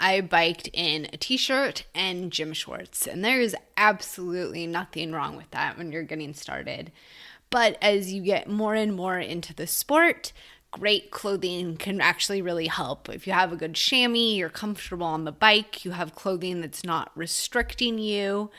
I biked in a t shirt and gym shorts, and there is absolutely nothing wrong with that when you're getting started. But as you get more and more into the sport, great clothing can actually really help. If you have a good chamois, you're comfortable on the bike, you have clothing that's not restricting you,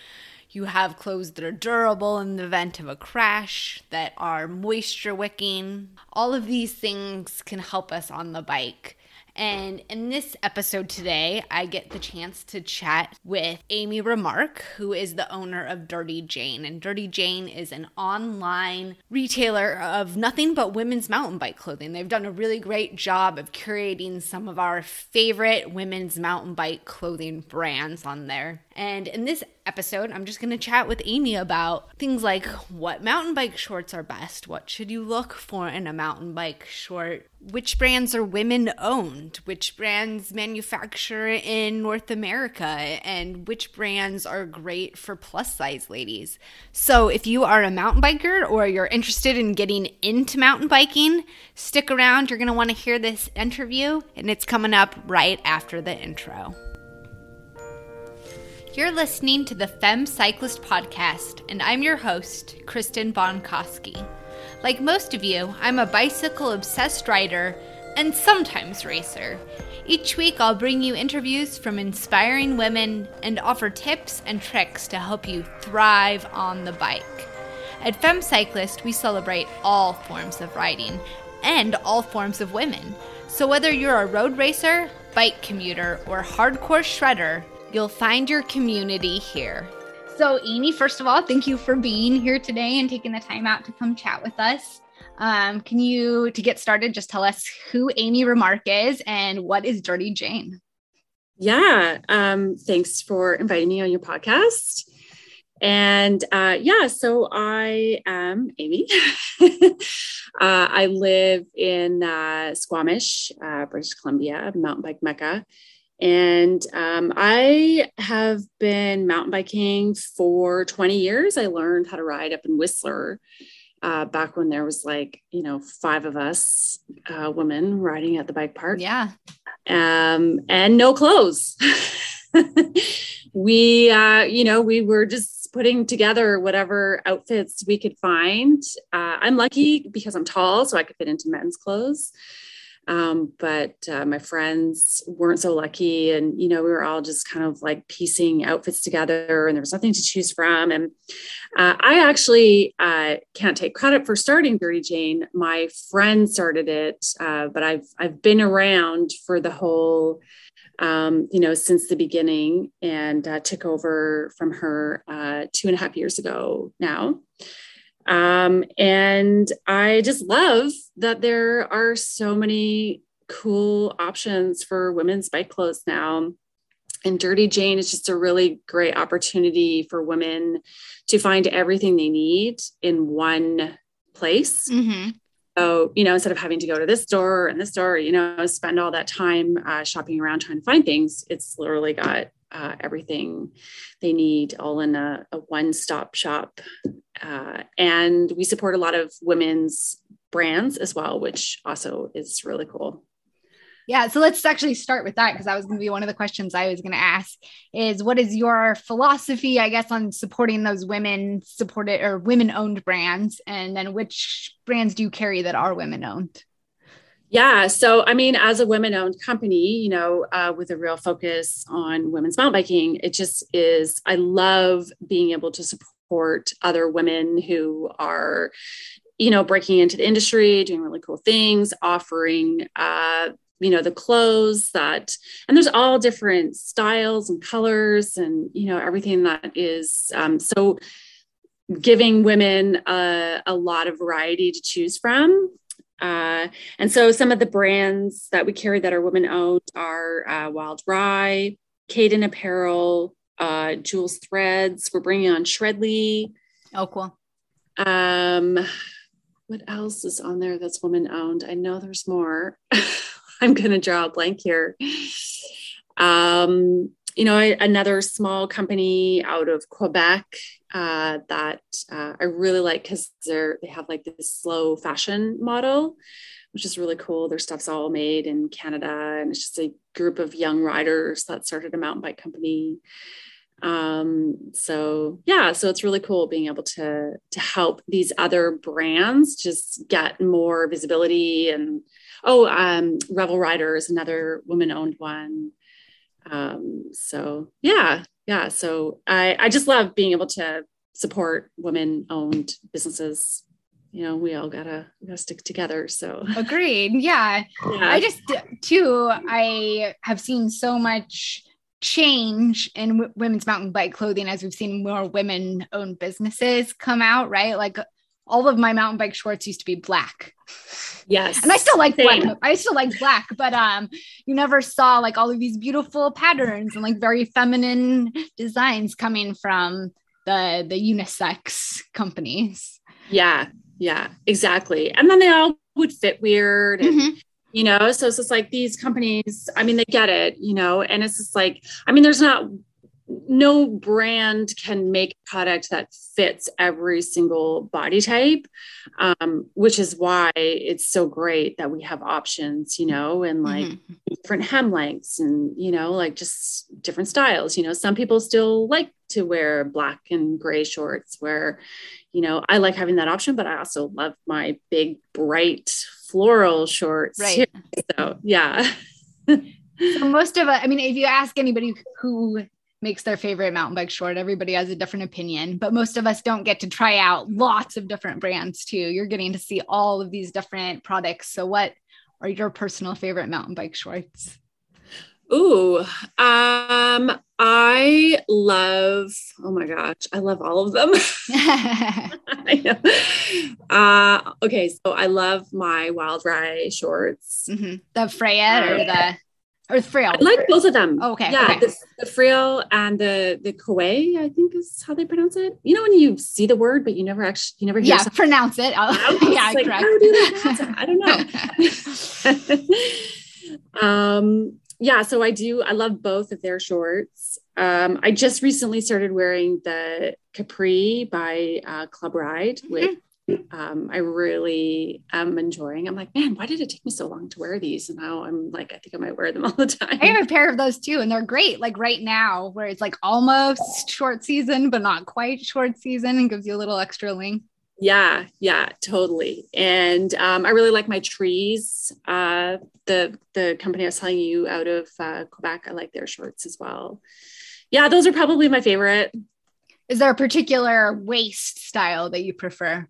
you have clothes that are durable in the event of a crash, that are moisture wicking. All of these things can help us on the bike. And in this episode today, I get the chance to chat with Amy Remark, who is the owner of Dirty Jane. And Dirty Jane is an online retailer of nothing but women's mountain bike clothing. They've done a really great job of curating some of our favorite women's mountain bike clothing brands on there. And in this episode, I'm just going to chat with Amy about things like what mountain bike shorts are best, what should you look for in a mountain bike short, which brands are women owned, which brands manufacture in North America, and which brands are great for plus size ladies. So, if you are a mountain biker or you're interested in getting into mountain biking, stick around. You're going to want to hear this interview, and it's coming up right after the intro. You're listening to the Femme Cyclist Podcast, and I'm your host, Kristen Bonkoski. Like most of you, I'm a bicycle obsessed rider and sometimes racer. Each week, I'll bring you interviews from inspiring women and offer tips and tricks to help you thrive on the bike. At Femme Cyclist, we celebrate all forms of riding and all forms of women. So, whether you're a road racer, bike commuter, or hardcore shredder, You'll find your community here. So, Amy, first of all, thank you for being here today and taking the time out to come chat with us. Um, can you, to get started, just tell us who Amy Remark is and what is Dirty Jane? Yeah, um, thanks for inviting me on your podcast. And uh, yeah, so I am Amy. uh, I live in uh, Squamish, uh, British Columbia, mountain bike mecca. And um, I have been mountain biking for 20 years. I learned how to ride up in Whistler uh, back when there was like, you know, five of us uh, women riding at the bike park. Yeah. Um, and no clothes. we, uh, you know, we were just putting together whatever outfits we could find. Uh, I'm lucky because I'm tall, so I could fit into men's clothes. Um, but uh, my friends weren't so lucky. And, you know, we were all just kind of like piecing outfits together and there was nothing to choose from. And uh, I actually uh, can't take credit for starting Dirty Jane. My friend started it, uh, but I've, I've been around for the whole, um, you know, since the beginning and uh, took over from her uh, two and a half years ago now. Um, and I just love that there are so many cool options for women's bike clothes now. And Dirty Jane is just a really great opportunity for women to find everything they need in one place. Mm-hmm. So, you know, instead of having to go to this store and this store, you know, spend all that time uh, shopping around trying to find things, it's literally got uh, everything they need all in a, a one stop shop. Uh, and we support a lot of women's brands as well, which also is really cool. Yeah, so let's actually start with that because that was going to be one of the questions I was going to ask is what is your philosophy I guess on supporting those women supported or women owned brands and then which brands do you carry that are women owned? Yeah. So, I mean, as a women owned company, you know, uh, with a real focus on women's mountain biking, it just is, I love being able to support other women who are, you know, breaking into the industry, doing really cool things, offering, uh, you know the clothes that and there's all different styles and colors and you know everything that is um, so giving women a, a lot of variety to choose from uh, and so some of the brands that we carry that are women owned are uh, Wild Rye, Caden Apparel, uh, Jules Threads. We're bringing on Shredly. Oh, cool. Um, what else is on there that's women owned? I know there's more. I'm going to draw a blank here. Um, you know, another small company out of Quebec uh, that uh, I really like because they're they have like this slow fashion model, which is really cool. Their stuff's all made in Canada, and it's just a group of young riders that started a mountain bike company. Um, so yeah, so it's really cool being able to to help these other brands just get more visibility and oh, um, Revel Riders, another woman-owned one. Um, so yeah, yeah. So I I just love being able to support women-owned businesses. You know we all gotta we gotta stick together so. Agreed. Yeah. yeah. I just too i have seen so much change in w- women's mountain bike clothing as we've seen more women owned businesses come out right? Like all of my mountain bike shorts used to be black yes and i still like Same. black i still like black but um you never saw like all of these beautiful patterns and like very feminine designs coming from the the unisex companies yeah yeah, exactly. And then they all would fit weird. And, mm-hmm. You know, so it's just like these companies, I mean, they get it, you know, and it's just like, I mean, there's not no brand can make a product that fits every single body type um, which is why it's so great that we have options you know and like mm-hmm. different hem lengths and you know like just different styles you know some people still like to wear black and gray shorts where you know, I like having that option, but I also love my big, bright floral shorts. Right. So, yeah. so most of it, I mean, if you ask anybody who makes their favorite mountain bike short, everybody has a different opinion, but most of us don't get to try out lots of different brands too. You're getting to see all of these different products. So, what are your personal favorite mountain bike shorts? Ooh, um, I love, oh my gosh, I love all of them. I know. Uh, okay, so I love my Wild Rye shorts. Mm-hmm. The Freya or the or Freel. I like both of them. Oh, okay. Yeah, okay. The, the Freel and the the Koei, I think is how they pronounce it. You know when you see the word, but you never actually you never hear. Yeah, something. pronounce it. yeah, like, correct. Do? I don't know. um, yeah, so I do. I love both of their shorts. Um, I just recently started wearing the Capri by uh, Club Ride, mm-hmm. which um, I really am enjoying. I'm like, man, why did it take me so long to wear these? And now I'm like, I think I might wear them all the time. I have a pair of those too, and they're great. Like right now, where it's like almost short season, but not quite short season, and gives you a little extra length. Yeah, yeah, totally. And um, I really like my trees. Uh, the the company I was telling you out of uh, Quebec, I like their shorts as well. Yeah, those are probably my favorite. Is there a particular waist style that you prefer?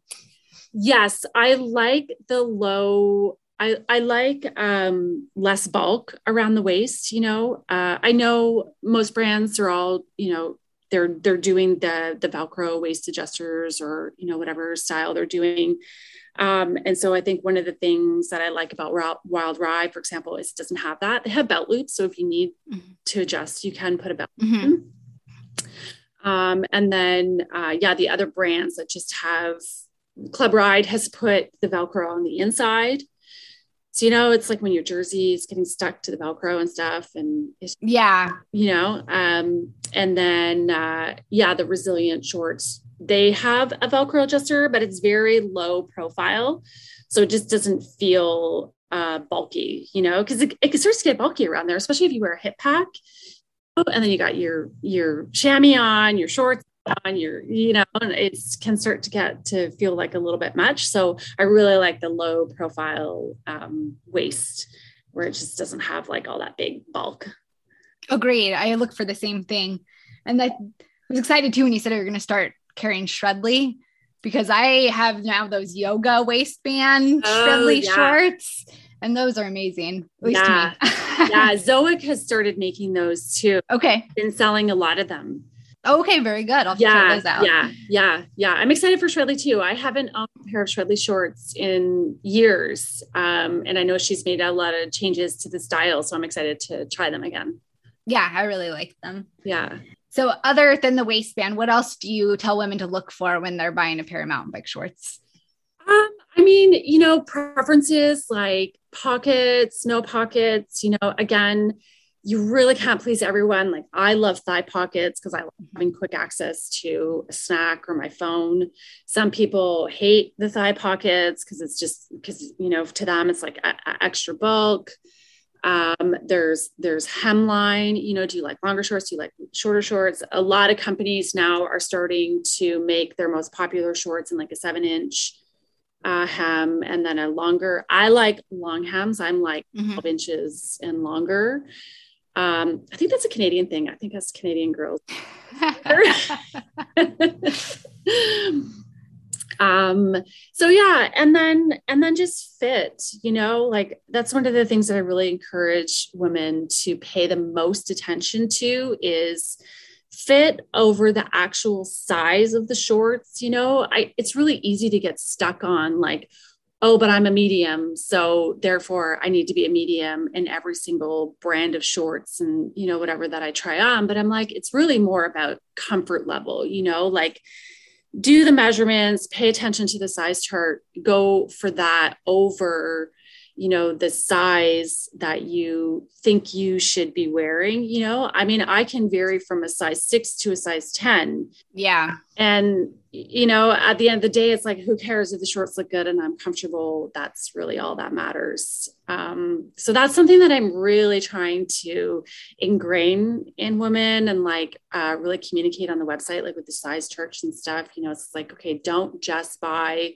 Yes, I like the low. I, I like um, less bulk around the waist. You know, uh, I know most brands are all you know they're they're doing the the velcro waist adjusters or you know whatever style they're doing um, and so i think one of the things that i like about wild Rye, for example is it doesn't have that they have belt loops so if you need mm-hmm. to adjust you can put a belt mm-hmm. um, and then uh, yeah the other brands that just have club ride has put the velcro on the inside. So you know it's like when your jersey is getting stuck to the velcro and stuff and yeah. you know um and then uh yeah the resilient shorts they have a velcro adjuster but it's very low profile. So it just doesn't feel uh bulky you know because it, it starts to get bulky around there especially if you wear a hip pack. And then you got your your chamois on your shorts on your you know it can start to get to feel like a little bit much. So i really like the low profile um, waist where it just doesn't have like all that big bulk. Agreed. I look for the same thing. And i was excited too when you said you're going to start carrying shredly because i have now those yoga waistband oh, shredly yeah. shorts and those are amazing at least yeah. to me. Yeah zoic has started making those too. Okay. Been selling a lot of them Okay, very good. I'll yeah, those out. Yeah, yeah, yeah. I'm excited for Shredly too. I haven't owned a pair of Shredly shorts in years. Um, and I know she's made a lot of changes to the style. So I'm excited to try them again. Yeah, I really like them. Yeah. So other than the waistband, what else do you tell women to look for when they're buying a pair of mountain bike shorts? Um, I mean, you know, preferences like pockets, no pockets, you know, again, you really can't please everyone. Like I love thigh pockets because I love having quick access to a snack or my phone. Some people hate the thigh pockets because it's just because you know to them it's like a, a extra bulk. Um, there's there's hemline. You know, do you like longer shorts? Do you like shorter shorts? A lot of companies now are starting to make their most popular shorts in like a seven inch uh, hem and then a longer. I like long hems. I'm like mm-hmm. 12 inches and longer. Um, I think that's a Canadian thing. I think that's Canadian girls. um, so yeah, and then and then just fit, you know, like that's one of the things that I really encourage women to pay the most attention to is fit over the actual size of the shorts. You know, I it's really easy to get stuck on like, oh, but I'm a medium. So therefore I need to be a medium in every single brand of shorts and, you know, whatever that I try on. But I'm like, it's really more about comfort level, you know, like do the measurements, pay attention to the size chart, go for that over you know the size that you think you should be wearing you know? I mean i can vary from a size 6 to a size 10 yeah. And you know at the end of the day it's like who cares if the shorts look good and i'm comfortable? That's really all that matters. Um, so that's something that i'm really trying to ingrain in women and like uh, really communicate on the website like with the size charts and stuff. You know it's like okay don't just buy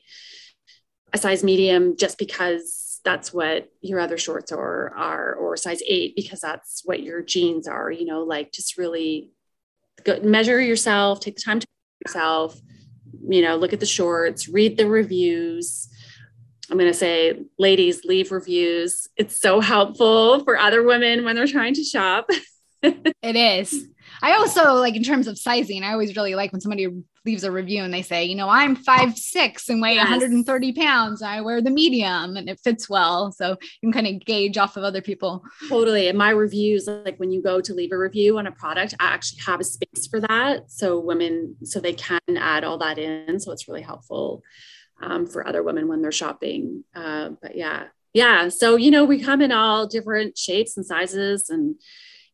a size medium just because that's what your other shorts are are or size eight because that's what your jeans are you know like just really go, measure yourself take the time to yourself you know look at the shorts read the reviews. I'm going to say ladies leave reviews. It's so helpful for other women when they're trying to shop. It is. I also like in terms of sizing, I always really like when somebody leaves a review and they say, you know, I'm five six and weigh yes. 130 pounds. I wear the medium and it fits well. So you can kind of gauge off of other people. Totally. And my reviews, like when you go to leave a review on a product, I actually have a space for that. So women, so they can add all that in. So it's really helpful um, for other women when they're shopping. Uh, but yeah, yeah. So, you know, we come in all different shapes and sizes and,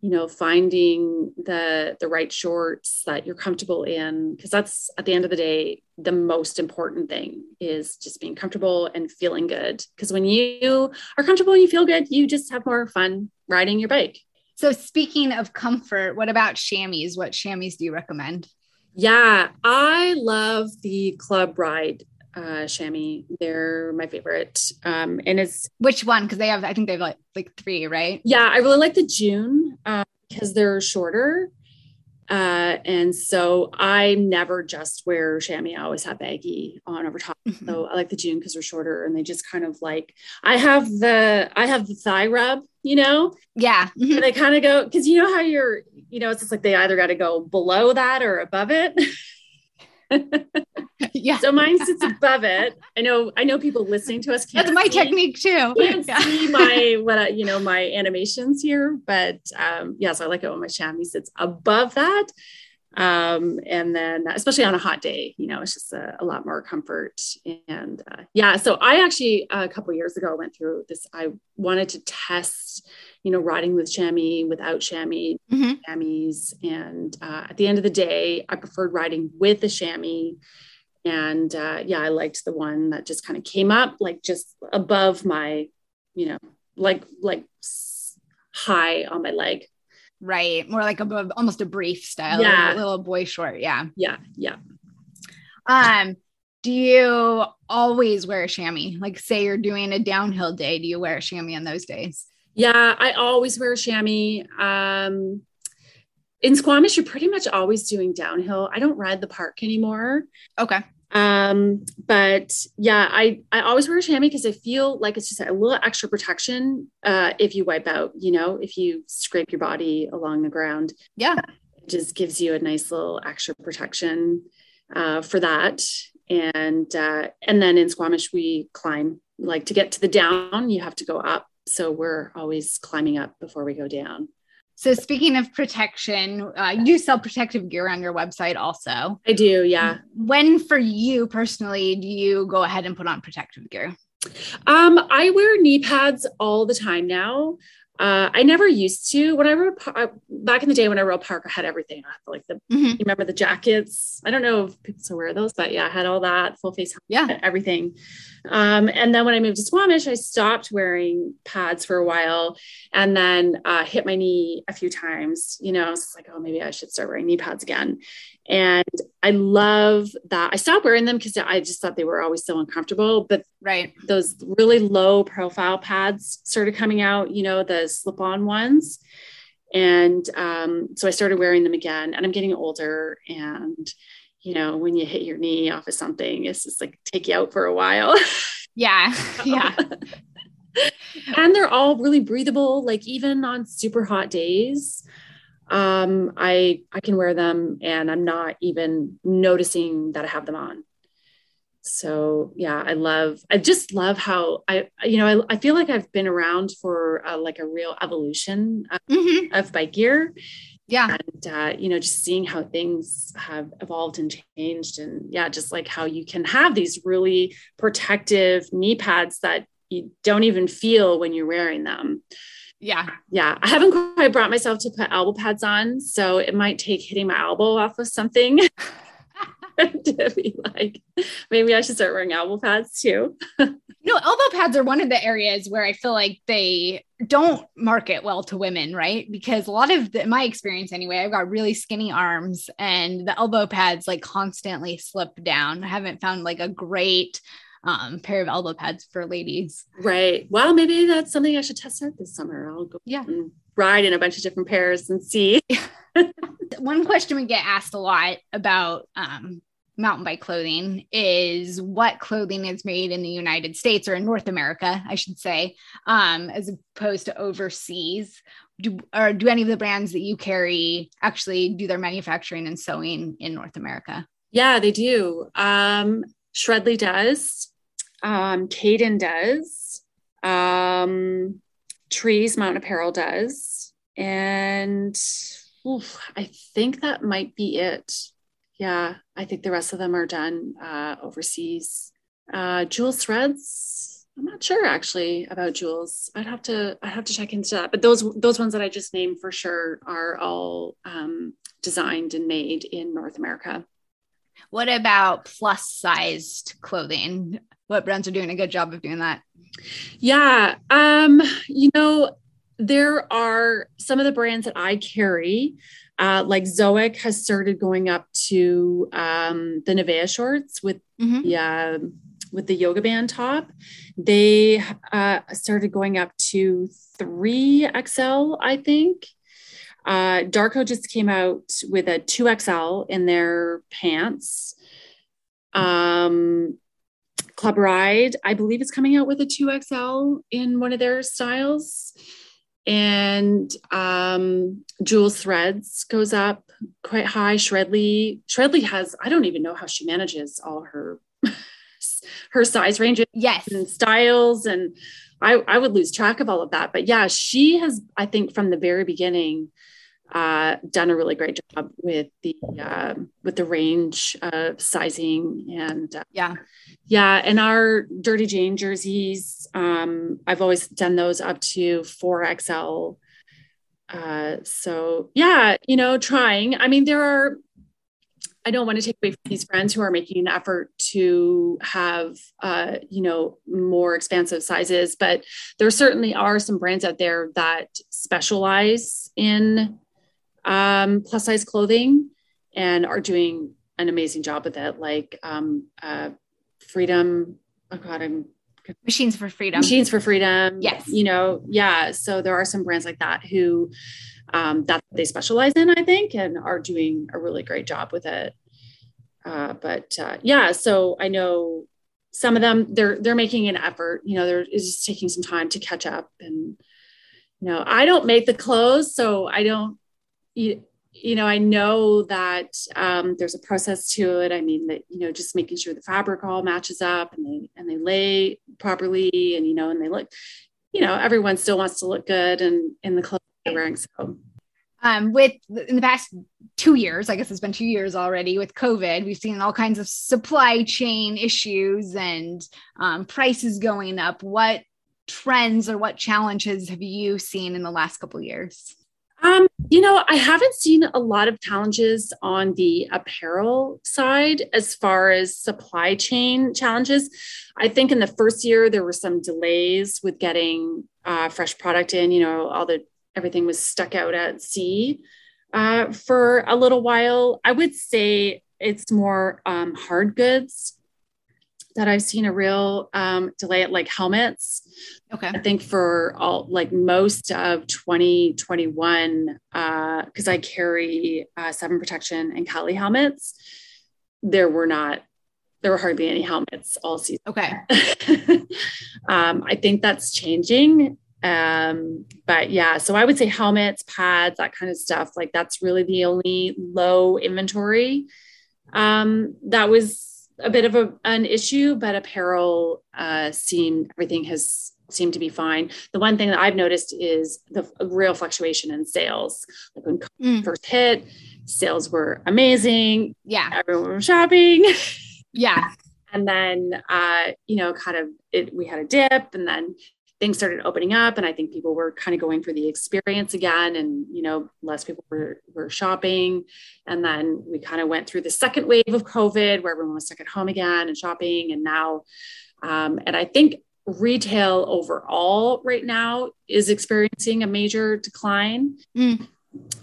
you know finding the the right shorts that you're comfortable in because that's at the end of the day the most important thing is just being comfortable and feeling good. Because when you are comfortable and you feel good you just have more fun riding your bike. So speaking of comfort what about chamois? What chamois do you recommend? Yeah i love the club ride uh chamois. They're my favorite. Um and it's which one? Because they have i think they have like like three right? Yeah i really like the june uh, because they're shorter. Uh and so i never just wear chamois. I always have baggy on over top. Mm-hmm. so i like the june because they're shorter and they just kind of like i have the i have the thigh rub you know? Yeah. Mm-hmm. and they kind of go because you know how you're you know it's just like they either got to go below that or above it yeah. So mine sits above it. I know. I know people listening to us. Can't That's my see, technique too. Can't yeah. see my what I, you know my animations here, but um, yes, I like it when my chamois sits above that. Um, and then especially on a hot day, you know, it's just a, a lot more comfort. And uh, yeah, so I actually a couple years ago went through this. I wanted to test you know, riding with chamois, without chamois, mm-hmm. chamois. And uh, at the end of the day, I preferred riding with the chamois. And uh, yeah, I liked the one that just kind of came up like just above my, you know, like like high on my leg. Right. More like a almost a brief style. Yeah. a little boy short. Yeah. Yeah. Yeah. Um, do you always wear a chamois? Like say you're doing a downhill day, do you wear a chamois on those days? Yeah, I always wear a chamois. Um, in Squamish, you're pretty much always doing downhill. I don't ride the park anymore. Okay. Um, but yeah, I I always wear a chamois because I feel like it's just a little extra protection uh, if you wipe out. You know, if you scrape your body along the ground. Yeah. It just gives you a nice little extra protection uh, for that. And uh, and then in Squamish, we climb. Like to get to the down, you have to go up so we're always climbing up before we go down. So speaking of protection, uh, you do sell protective gear on your website also. I do, yeah. When for you personally do you go ahead and put on protective gear? Um, I wear knee pads all the time now. Uh, I never used to. When I rode uh, back in the day when I rode park, I had everything. I had like the mm-hmm. you remember the jackets. I don't know if people still wear those, but yeah, I had all that full face, yeah, everything. Um, and then when I moved to Squamish, I stopped wearing pads for a while, and then uh, hit my knee a few times. You know, it's like, oh, maybe I should start wearing knee pads again. And I love that. I stopped wearing them because I just thought they were always so uncomfortable. But right, those really low profile pads started coming out, you know, the slip on ones. And um, so I started wearing them again. And I'm getting older. And, you know, when you hit your knee off of something, it's just like take you out for a while. Yeah. Yeah. and they're all really breathable, like even on super hot days um, I I can wear them and I'm not even noticing that I have them on. So yeah, I love I just love how I you know I, I feel like I've been around for uh, like a real evolution of, mm-hmm. of bike gear. Yeah, and uh, you know just seeing how things have evolved and changed, and yeah, just like how you can have these really protective knee pads that you don't even feel when you're wearing them. Yeah. Yeah. I haven't quite brought myself to put elbow pads on. So it might take hitting my elbow off of something to be like, maybe I should start wearing elbow pads too. no, elbow pads are one of the areas where I feel like they don't market well to women, right? Because a lot of the, my experience anyway, I've got really skinny arms and the elbow pads like constantly slip down. I haven't found like a great um, pair of elbow pads for ladies. Right. Well, maybe that's something I should test out this summer. I'll go yeah. and ride in a bunch of different pairs and see. One question we get asked a lot about um, mountain bike clothing is what clothing is made in the United States or in North America, I should say, um, as opposed to overseas. Do, or do any of the brands that you carry actually do their manufacturing and sewing in North America? Yeah, they do. Um, Shredly does. Um, Caden does. Um, Trees Mountain Apparel does. And oof, I think that might be it. Yeah, I think the rest of them are done uh, overseas. Uh, Jules Threads. I'm not sure actually about Jewels. I'd have to I'd have to check into that. But those those ones that I just named for sure are all um, designed and made in North America. What about plus sized clothing? What brands are doing a good job of doing that? Yeah. Um, you know, there are some of the brands that I carry, uh, like Zoic has started going up to um, the Nevea shorts with mm-hmm. the uh, with the yoga band top. They uh, started going up to three XL, I think. Uh, Dharco just came out with a 2XL in their pants. Um, Club Ride, I believe, is coming out with a 2XL in one of their styles. And um, Jules Threads goes up quite high. Shredly, Shredly has, I don't even know how she manages all her her size ranges yes. and styles and I, I would lose track of all of that. But yeah she has i think from the very beginning uh, done a really great job with the uh, with the range of sizing and uh, yeah. yeah and our dirty jane jerseys um, i've always done those up to 4xl uh, so yeah you know trying. I mean there are I don't want to take away from these brands who are making an effort to have, uh, you know, more expansive sizes, but there certainly are some brands out there that specialize in um, plus size clothing and are doing an amazing job with it. Like um, uh, Freedom, oh God, I'm Machines for Freedom. Machines for Freedom. Yes. You know, yeah. So there are some brands like that who um, that they specialize in, I think, and are doing a really great job with it. Uh, but uh, yeah, so I know some of them they're they're making an effort. You know, they're just taking some time to catch up. And you know, I don't make the clothes, so I don't you, you know, I know that um, there's a process to it. I mean that, you know, just making sure the fabric all matches up and they, and they lay properly and, you know, and they look, you know, everyone still wants to look good and in the clothes they're wearing. So, um, with in the past two years, I guess it's been two years already with COVID, we've seen all kinds of supply chain issues and um, prices going up. What trends or what challenges have you seen in the last couple years? Um, you know, I haven't seen a lot of challenges on the apparel side as far as supply chain challenges. I think in the first year there were some delays with getting uh, fresh product in. You know, all the everything was stuck out at sea uh, for a little while. I would say it's more um, hard goods that I've seen a real um, delay at like helmets. Okay. I think for all like most of 2021, because uh, I carry uh, Severn Protection and Kali helmets, there were not, there were hardly any helmets all season. Okay. um, I think that's changing. Um, but yeah, so I would say helmets, pads, that kind of stuff. Like that's really the only low inventory um, that was a bit of a, an issue, but apparel uh, seemed everything has seemed to be fine. The one thing that I've noticed is the real fluctuation in sales. Like when mm. first hit, sales were amazing. Yeah, everyone was shopping. Yeah, and then uh, you know, kind of it, we had a dip, and then things started opening up and i think people were kind of going for the experience again and you know less people were, were shopping. And then we kind of went through the second wave of covid where everyone was stuck at home again and shopping and now um, and i think retail overall right now is experiencing a major decline. Mm.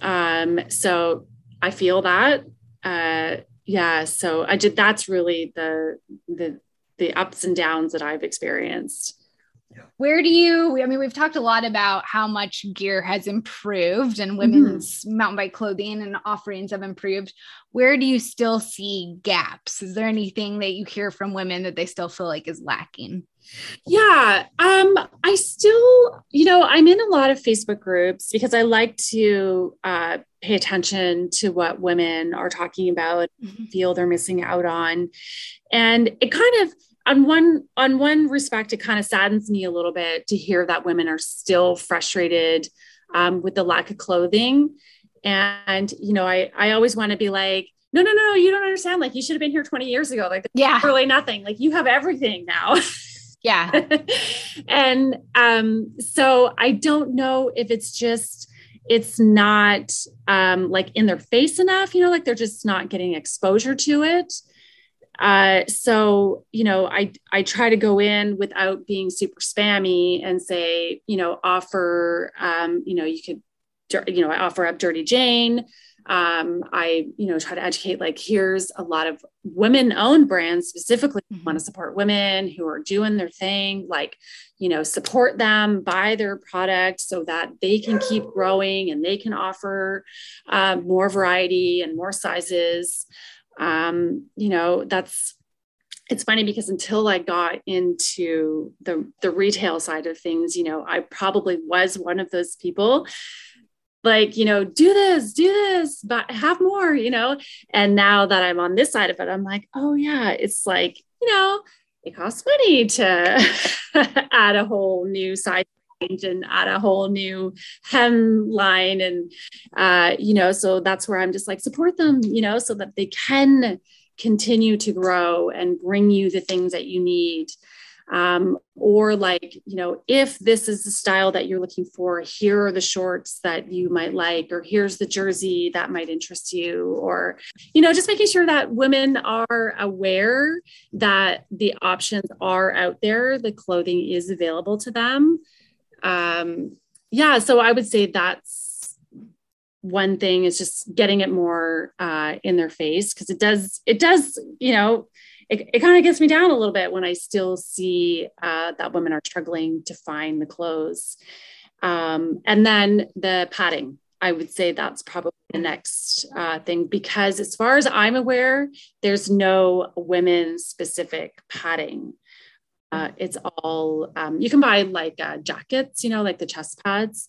um, so i feel that uh, yeah so i did that's really the the the ups and downs that i've experienced where do you, I mean, we've talked a lot about how much gear has improved and women's mm-hmm. mountain bike clothing and offerings have improved. Where do you still see gaps? Is there anything that you hear from women that they still feel like is lacking? Yeah, um, I still, you know, I'm in a lot of Facebook groups because I like to uh, pay attention to what women are talking about, mm-hmm. feel they're missing out on. And it kind of, on one on one respect, it kind of saddens me a little bit to hear that women are still frustrated um, with the lack of clothing. And you know, I I always want to be like, no, no, no, no, you don't understand. Like you should have been here 20 years ago. Like yeah, really nothing. Like you have everything now. yeah. and um, so I don't know if it's just it's not um, like in their face enough, you know, like they're just not getting exposure to it. Uh, so you know, I I try to go in without being super spammy and say, you know, offer, um, you know, you could, you know, I offer up Dirty Jane. Um, I, you know, try to educate like here's a lot of women-owned brands specifically mm-hmm. want to support women who are doing their thing, like, you know, support them, buy their product so that they can keep growing and they can offer uh, more variety and more sizes um, you know, that's it's funny because until I got into the the retail side of things, you know, I probably was one of those people like, you know, do this, do this, but have more, you know. And now that I'm on this side of it, I'm like, oh yeah, it's like, you know, it costs money to add a whole new side and add a whole new hem line and uh, you know so that's where i'm just like support them you know so that they can continue to grow and bring you the things that you need. Um, or like you know if this is the style that you're looking for here are the shorts that you might like or here's the jersey that might interest you or you know just making sure that women are aware that the options are out there the clothing is available to them um, yeah, so I would say that's one thing is just getting it more uh, in their face because it does it does you know it, it kind of gets me down a little bit when I still see uh, that women are struggling to find the clothes. Um, and then the padding, I would say that's probably the next uh, thing because, as far as I'm aware, there's no women specific padding. Uh, it's all um, you can buy like uh, jackets, you know, like the chest pads,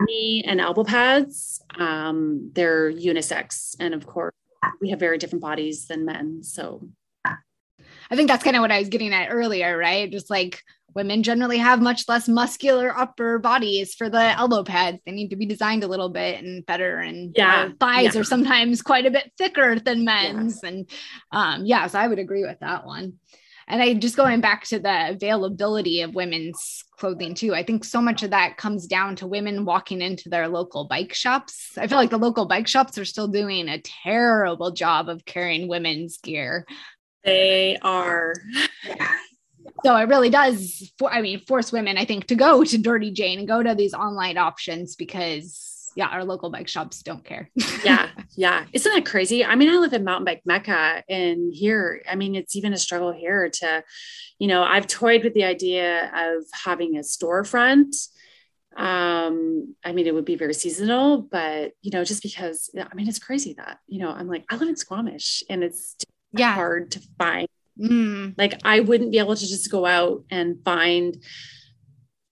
knee and elbow pads. Um, they're unisex, and of course, we have very different bodies than men. So, I think that's kind of what I was getting at earlier, right? Just like women generally have much less muscular upper bodies for the elbow pads. They need to be designed a little bit and better. And yeah, thighs yeah. are sometimes quite a bit thicker than men's. Yeah. And um, yeah, so I would agree with that one. And I just going back to the availability of women's clothing too. I think so much of that comes down to women walking into their local bike shops. I feel like the local bike shops are still doing a terrible job of carrying women's gear. They are. So it really does, for, I mean, force women, I think, to go to Dirty Jane and go to these online options because yeah, our local bike shops don't care. yeah. Yeah. Isn't that crazy? I mean, I live in mountain bike Mecca and here, I mean, it's even a struggle here to, you know, I've toyed with the idea of having a storefront. Um, I mean, it would be very seasonal, but you know, just because I mean, it's crazy that, you know, I'm like, I live in Squamish and it's yeah. hard to find. Mm. Like I wouldn't be able to just go out and find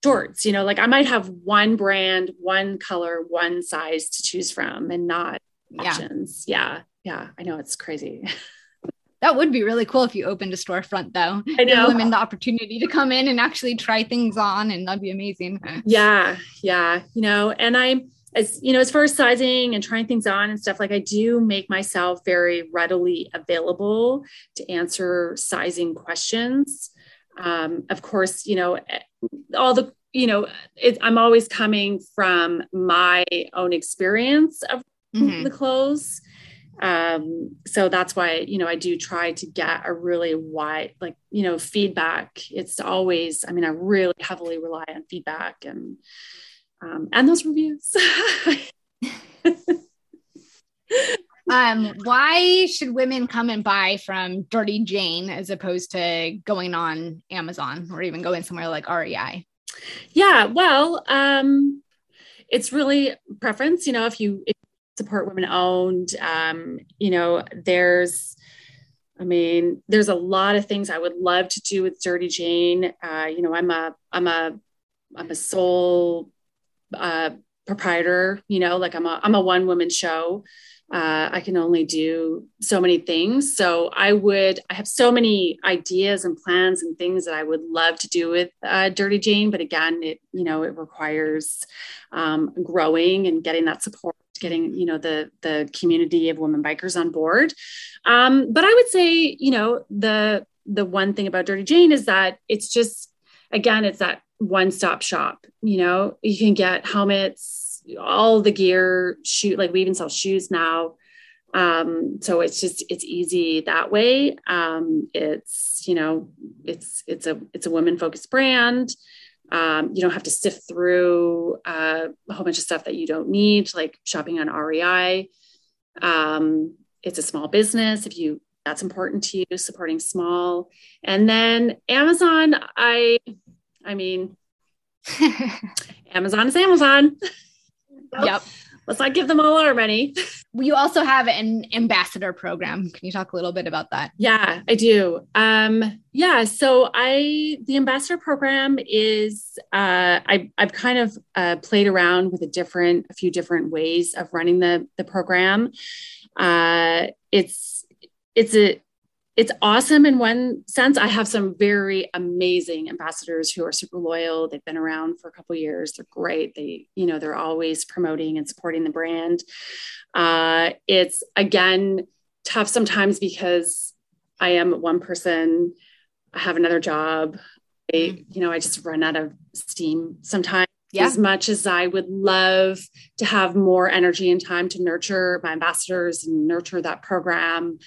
shorts you know like i might have one brand one color one size to choose from and not yeah. options. Yeah. Yeah. I know it's crazy. That would be really cool if you opened a storefront though. I know. Give women the opportunity to come in and actually try things on and that'd be amazing. Yeah. Yeah. You know and i'm as you know as far as sizing and trying things on and stuff like i do make myself very readily available to answer sizing questions. Um, of course, you know, all the, you know, it, I'm always coming from my own experience of mm-hmm. the clothes. Um, so that's why, you know, I do try to get a really wide, like, you know, feedback. It's always, I mean, I really heavily rely on feedback and, um, and those reviews. um, why should women come and buy from Dirty Jane as opposed to going on Amazon or even going somewhere like REI? Yeah, well, um, it's really preference. You know, if you, support women owned, um, you know, there's, I mean, there's a lot of things I would love to do with Dirty Jane. Uh, you know, I'm a, I'm a, I'm a sole uh, proprietor. You know, like I'm a, I'm a one woman show uh, I can only do so many things. So I would, I have so many ideas and plans and things that I would love to do with uh, Dirty Jane. But again, it, you know, it requires um, growing and getting that support getting you know the the community of women bikers on board um, but i would say you know the the one thing about dirty jane is that it's just again it's that one stop shop you know you can get helmets all the gear shoot like we even sell shoes now. Um so it's just it's easy that way. Um it's you know it's it's a it's a women focused brand. Um you don't have to sift through uh, a whole bunch of stuff that you don't need like shopping on rei um it's a small business. If you that's important to you supporting small. And then amazon i i mean amazon is amazon Yep. Let's not give them all our money. You also have an ambassador program. Can you talk a little bit about that? Yeah, I do. Um, yeah, so I the ambassador program is uh, I I've kind of uh, played around with a different a few different ways of running the the program. Uh, it's it's a it's awesome in one sense. I have some very amazing ambassadors who are super loyal. They've been around for a couple years. They're great. They, you know, they're always promoting and supporting the brand. Uh, it's again tough sometimes because I am one person. I have another job. I, mm-hmm. you know, I just run out of steam sometimes. Yeah. As much as I would love to have more energy and time to nurture my ambassadors and nurture that program,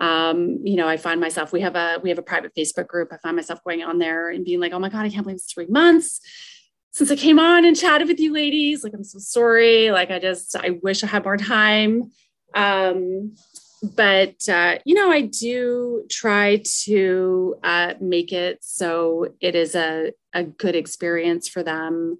um, you know, I find myself, we have a, we have a private Facebook group. I find myself going on there and being like, oh my God, I can't believe it's three months since I came on and chatted with you ladies. Like, I'm so sorry. Like, I just, I wish I had more time. Um, but, uh, you know, I do try to uh, make it so it is a, a good experience for them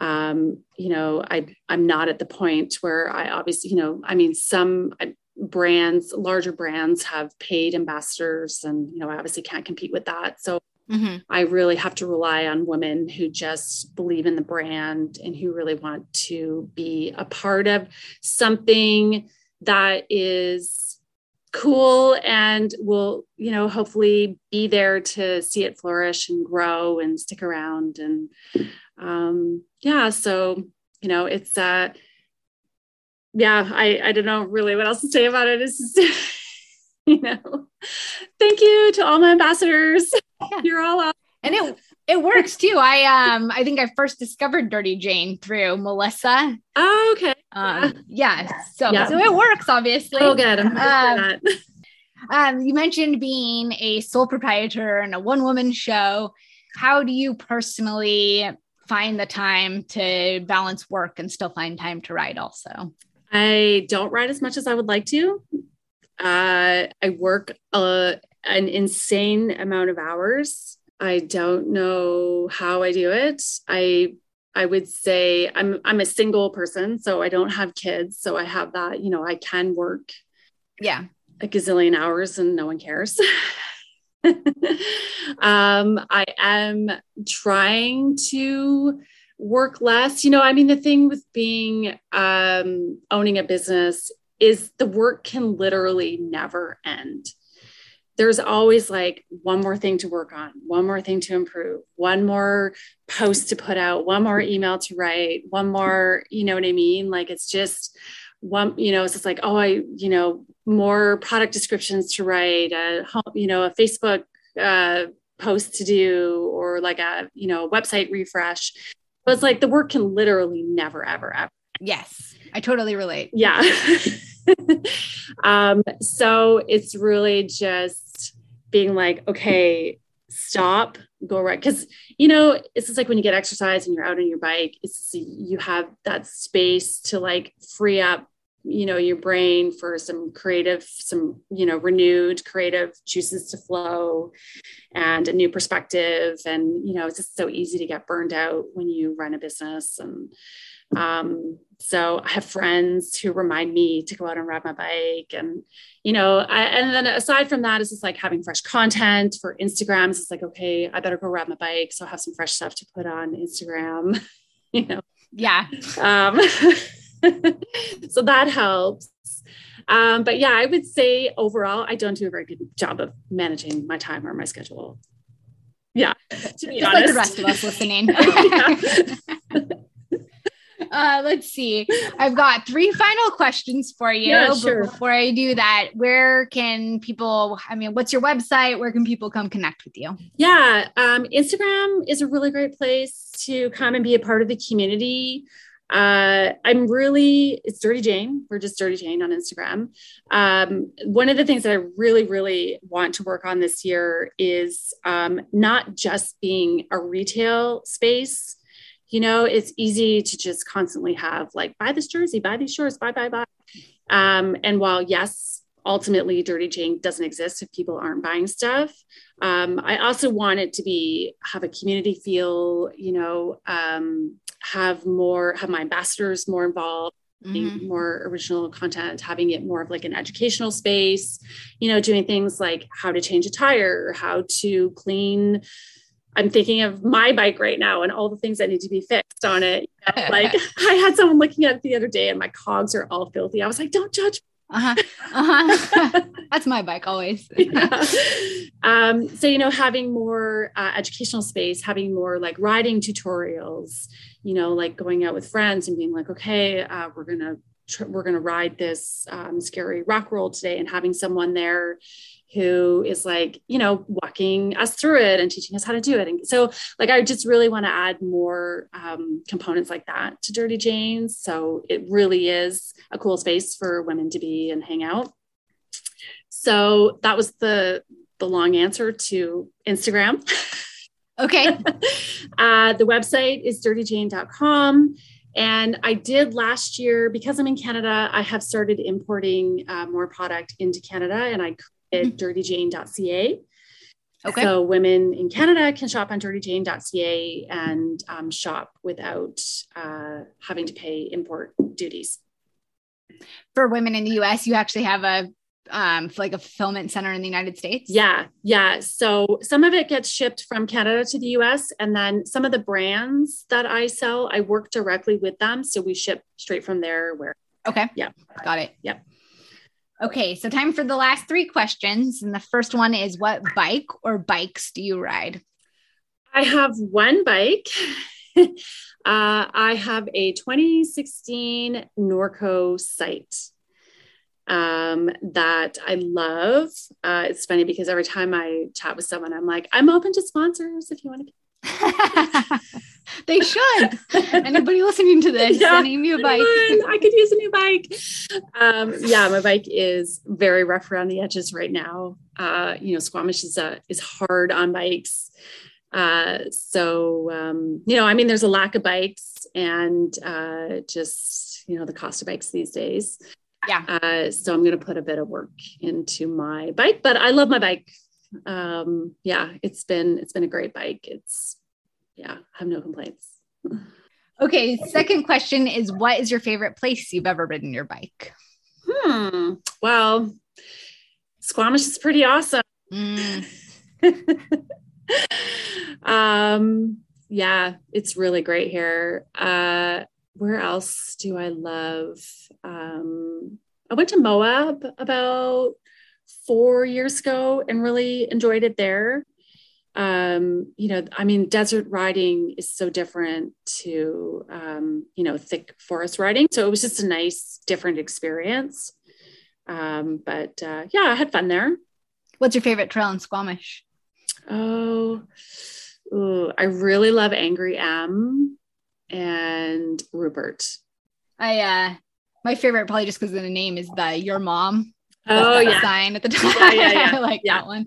um, you know, I I'm not at the point where I obviously, you know, I mean, some brands, larger brands have paid ambassadors, and you know, I obviously can't compete with that. So mm-hmm. I really have to rely on women who just believe in the brand and who really want to be a part of something that is cool and will you know hopefully be there to see it flourish and grow and stick around and um yeah so you know it's uh yeah, I, I don't know really what else to say about it. It's just, you know. Thank you to all my ambassadors. Yeah. You're all out. And it it works too. I um I think I first discovered Dirty Jane through Melissa. Oh, okay. Um yeah. So yeah. so it works obviously. Oh good. Um, um, you mentioned being a sole proprietor and a one woman show. How do you personally find the time to balance work and still find time to write also? I don't ride as much as I would like to. Uh, I work uh, an insane amount of hours. I don't know how I do it. I I would say I'm I'm a single person, so I don't have kids, so I have that. You know, I can work. Yeah, a gazillion hours, and no one cares. um, I am trying to work less. You know, I mean, the thing with being um, owning a business is the work can literally never end. There's always like one more thing to work on, one more thing to improve, one more post to put out, one more email to write, one more, you know what I mean? Like it's just one, you know, it's just like, oh, I, you know, more product descriptions to write, a you know, a Facebook uh, post to do, or like a, you know, website refresh. But it's like the work can literally never, ever, ever. Yes, I totally relate. Yeah. um, so it's really just being like, okay, stop, go right. Cause you know, it's just like when you get exercise and you're out on your bike, it's you have that space to like free up you know your brain for some creative some you know renewed creative juices to flow and a new perspective and you know it's just so easy to get burned out when you run a business and um, so I have friends who remind me to go out and ride my bike. And, you know, I, and then aside from that, it's just like having fresh content for Instagrams. It's like, okay, I better go ride my bike. So I have some fresh stuff to put on Instagram, you know? Yeah. Um, so that helps. Um, but yeah, I would say overall, I don't do a very good job of managing my time or my schedule. Yeah, to be Just honest. like the rest of us listening. uh, let's see. I've got three final questions for you. Yeah, sure. But before I do that, where can people, I mean, what's your website? Where can people come connect with you? Yeah, um, Instagram is a really great place to come and be a part of the community. Uh, I'm really, it's Dirty Jane. We're just Dirty Jane on Instagram. Um, one of the things that I really, really want to work on this year is um, not just being a retail space, you know it's easy to just constantly have like buy this jersey buy these shorts buy buy buy um, and while yes ultimately dirty jane doesn't exist if people aren't buying stuff um, i also want it to be have a community feel you know um, have more have my ambassadors more involved Mm-hmm. more original content having it more of like an educational space you know doing things like how to change a tire how to clean I'm thinking of my bike right now and all the things that need to be fixed on it. You know, like I had someone looking at it the other day and my cogs are all filthy. I was like, don't judge. Uh-huh. Uh-huh. That's my bike always. yeah. um, so, you know, having more uh, educational space, having more like riding tutorials, you know, like going out with friends and being like, okay, uh, we're going to we're going to ride this um, scary rock roll today and having someone there who is like you know walking us through it and teaching us how to do it. And so like i just really want to add more um, components like that to dirty janes. So it really is a cool space for women to be and hang out. So that was the the long answer to instagram. Okay. Uh, the website is dirtyjane.com and I did last year because I'm in Canada. I have started importing uh, more product into Canada, and I at dirtyjane.ca. Okay. So women in Canada can shop on dirtyjane.ca and um, shop without uh, having to pay import duties. For women in the US, you actually have a um, like a fulfillment center in the United States? Yeah, yeah. So some of it gets shipped from Canada to the US, and then some of the brands that I sell, I work directly with them. So we ship straight from there. Where okay, yeah, got it. Yeah. Okay, so time for the last three questions. And the first one is what bike or bikes do you ride? I have one bike. uh, I have a 2016 Norco Sight. um, that I love. Uh, it's funny because every time I chat with someone, I'm like, I'm open to sponsors if you want to. they should. Anybody listening to this, yeah, me a bike. I could use a new bike. Um, yeah, my bike is very rough around the edges right now. Uh, you know, Squamish is uh, is hard on bikes. Uh, so um, you know, I mean, there's a lack of bikes, and uh, just you know, the cost of bikes these days. Yeah. Uh, so I'm going to put a bit of work into my bike, but I love my bike. Um, yeah, it's been it's been a great bike. It's yeah, I have no complaints. okay, second question is what is your favorite place you've ever ridden your bike? Hmm. Well, Squamish is pretty awesome. Mm. um, yeah, it's really great here. Uh, where else do I love? Um, I went to Moab about four years ago and really enjoyed it there. Um, you know, I mean, desert riding is so different to, um, you know, thick forest riding. So it was just a nice, different experience. Um, but uh, yeah, I had fun there. What's your favorite trail in Squamish? Oh, ooh, I really love Angry M and Rupert. I uh my favorite probably just because of the name is the your mom. Oh yeah, sign at the top. Yeah, yeah, yeah. I like yeah. that one.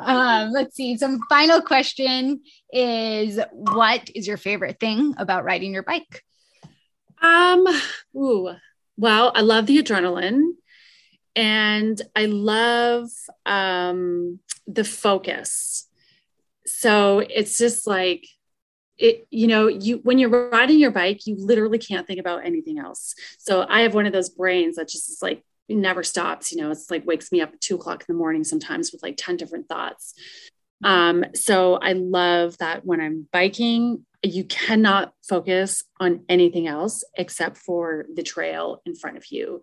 um, let's see. Some final question is: What is your favorite thing about riding your bike? Um. Ooh. Well, I love the adrenaline, and I love um the focus. So it's just like it you know you when you're riding your bike you literally can't think about anything else so i have one of those brains that just is like never stops you know it's like wakes me up at two o'clock in the morning sometimes with like 10 different thoughts um, so i love that when i'm biking you cannot focus on anything else except for the trail in front of you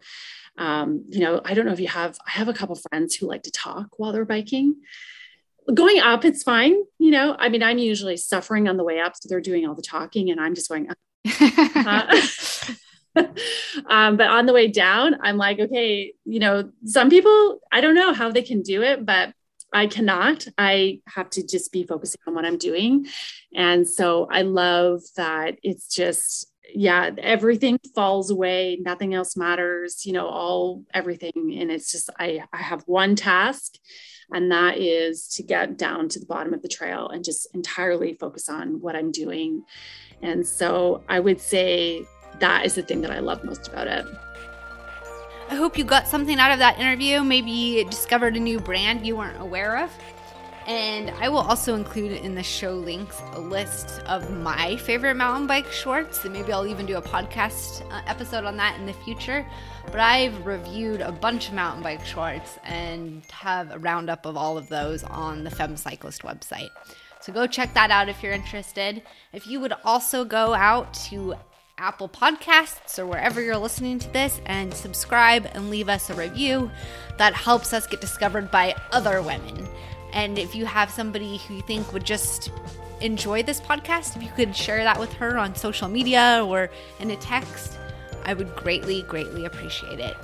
um, you know i don't know if you have i have a couple friends who like to talk while they're biking going up, it's fine. You know, I mean, I'm usually suffering on the way up. So they're doing all the talking and I'm just going, uh, um, but on the way down, I'm like, okay, you know, some people, I don't know how they can do it, but I cannot. I have to just be focusing on what I'm doing. And so I love that it's just, yeah, everything falls away. Nothing else matters, you know, all everything. And it's just, I, I have one task and that is to get down to the bottom of the trail and just entirely focus on what I'm doing. And so I would say that is the thing that I love most about it. I hope you got something out of that interview. Maybe discovered a new brand you weren't aware of. And I will also include in the show links a list of my favorite mountain bike shorts. And maybe I'll even do a podcast uh, episode on that in the future. But I've reviewed a bunch of mountain bike shorts and have a roundup of all of those on the Fem Cyclist website. So go check that out if you're interested. If you would also go out to Apple Podcasts or wherever you're listening to this and subscribe and leave us a review, that helps us get discovered by other women. And if you have somebody who you think would just enjoy this podcast, if you could share that with her on social media or in a text, I would greatly, greatly appreciate it.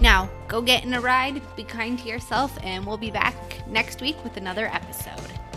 Now, go get in a ride, be kind to yourself, and we'll be back next week with another episode.